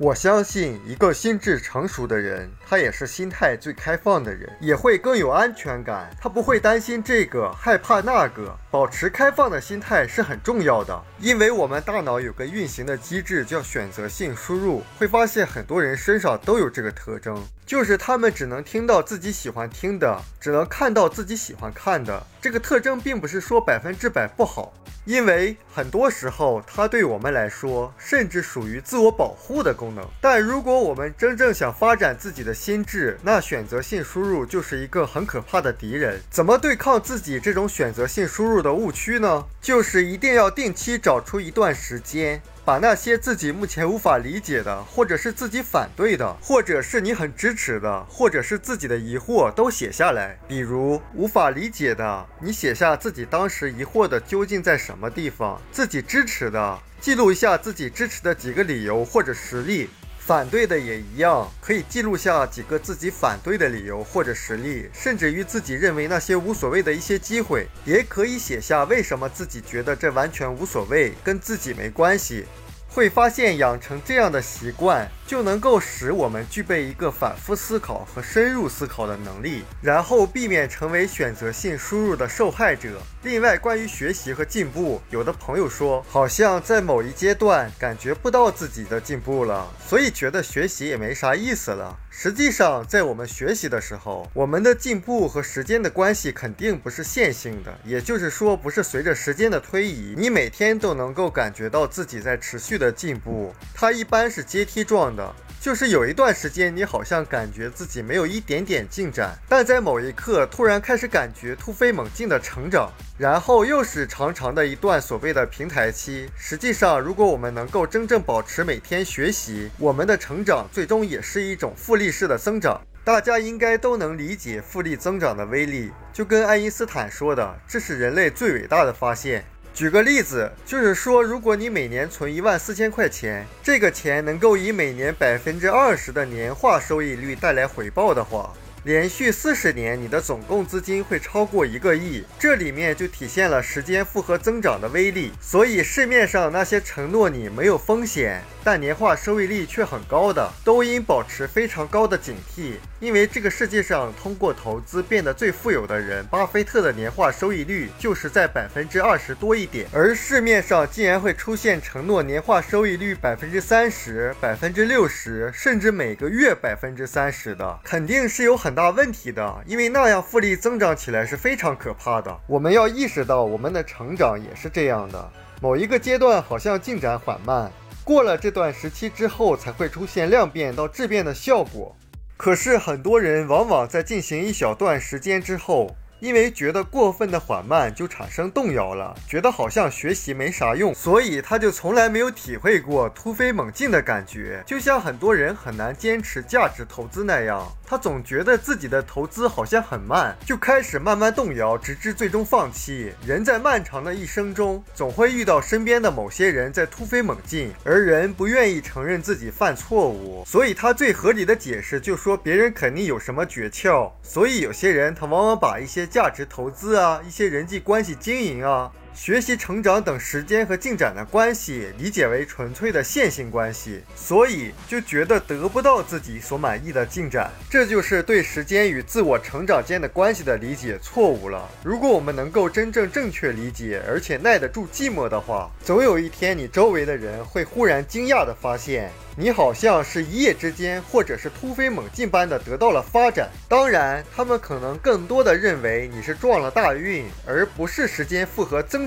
我相信，一个心智成熟的人，他也是心态最开放的人，也会更有安全感。他不会担心这个，害怕那个。保持开放的心态是很重要的，因为我们大脑有个运行的机制叫选择性输入。会发现很多人身上都有这个特征，就是他们只能听到自己喜欢听的，只能看到自己喜欢看的。这个特征并不是说百分之百不好。因为很多时候，它对我们来说甚至属于自我保护的功能。但如果我们真正想发展自己的心智，那选择性输入就是一个很可怕的敌人。怎么对抗自己这种选择性输入的误区呢？就是一定要定期找出一段时间。把那些自己目前无法理解的，或者是自己反对的，或者是你很支持的，或者是自己的疑惑都写下来。比如无法理解的，你写下自己当时疑惑的究竟在什么地方；自己支持的，记录一下自己支持的几个理由或者实例。反对的也一样，可以记录下几个自己反对的理由或者实例，甚至于自己认为那些无所谓的一些机会，也可以写下为什么自己觉得这完全无所谓，跟自己没关系。会发现养成这样的习惯。就能够使我们具备一个反复思考和深入思考的能力，然后避免成为选择性输入的受害者。另外，关于学习和进步，有的朋友说，好像在某一阶段感觉不到自己的进步了，所以觉得学习也没啥意思了。实际上，在我们学习的时候，我们的进步和时间的关系肯定不是线性的，也就是说，不是随着时间的推移，你每天都能够感觉到自己在持续的进步。它一般是阶梯状。的就是有一段时间，你好像感觉自己没有一点点进展，但在某一刻突然开始感觉突飞猛进的成长，然后又是长长的一段所谓的平台期。实际上，如果我们能够真正保持每天学习，我们的成长最终也是一种复利式的增长。大家应该都能理解复利增长的威力，就跟爱因斯坦说的，这是人类最伟大的发现。举个例子，就是说，如果你每年存一万四千块钱，这个钱能够以每年百分之二十的年化收益率带来回报的话。连续四十年，你的总共资金会超过一个亿，这里面就体现了时间复合增长的威力。所以市面上那些承诺你没有风险，但年化收益率却很高的，都应保持非常高的警惕。因为这个世界上通过投资变得最富有的人，巴菲特的年化收益率就是在百分之二十多一点，而市面上竟然会出现承诺年化收益率百分之三十、百分之六十，甚至每个月百分之三十的，肯定是有很。很大问题的，因为那样复利增长起来是非常可怕的。我们要意识到，我们的成长也是这样的。某一个阶段好像进展缓慢，过了这段时期之后，才会出现量变到质变的效果。可是很多人往往在进行一小段时间之后。因为觉得过分的缓慢，就产生动摇了，觉得好像学习没啥用，所以他就从来没有体会过突飞猛进的感觉。就像很多人很难坚持价值投资那样，他总觉得自己的投资好像很慢，就开始慢慢动摇，直至最终放弃。人在漫长的一生中，总会遇到身边的某些人在突飞猛进，而人不愿意承认自己犯错误，所以他最合理的解释就说别人肯定有什么诀窍。所以有些人他往往把一些价值投资啊，一些人际关系经营啊，学习成长等时间和进展的关系，理解为纯粹的线性关系，所以就觉得得不到自己所满意的进展。这就是对时间与自我成长间的关系的理解错误了。如果我们能够真正正确理解，而且耐得住寂寞的话，总有一天你周围的人会忽然惊讶地发现。你好像是一夜之间，或者是突飞猛进般的得到了发展。当然，他们可能更多的认为你是撞了大运，而不是时间复合增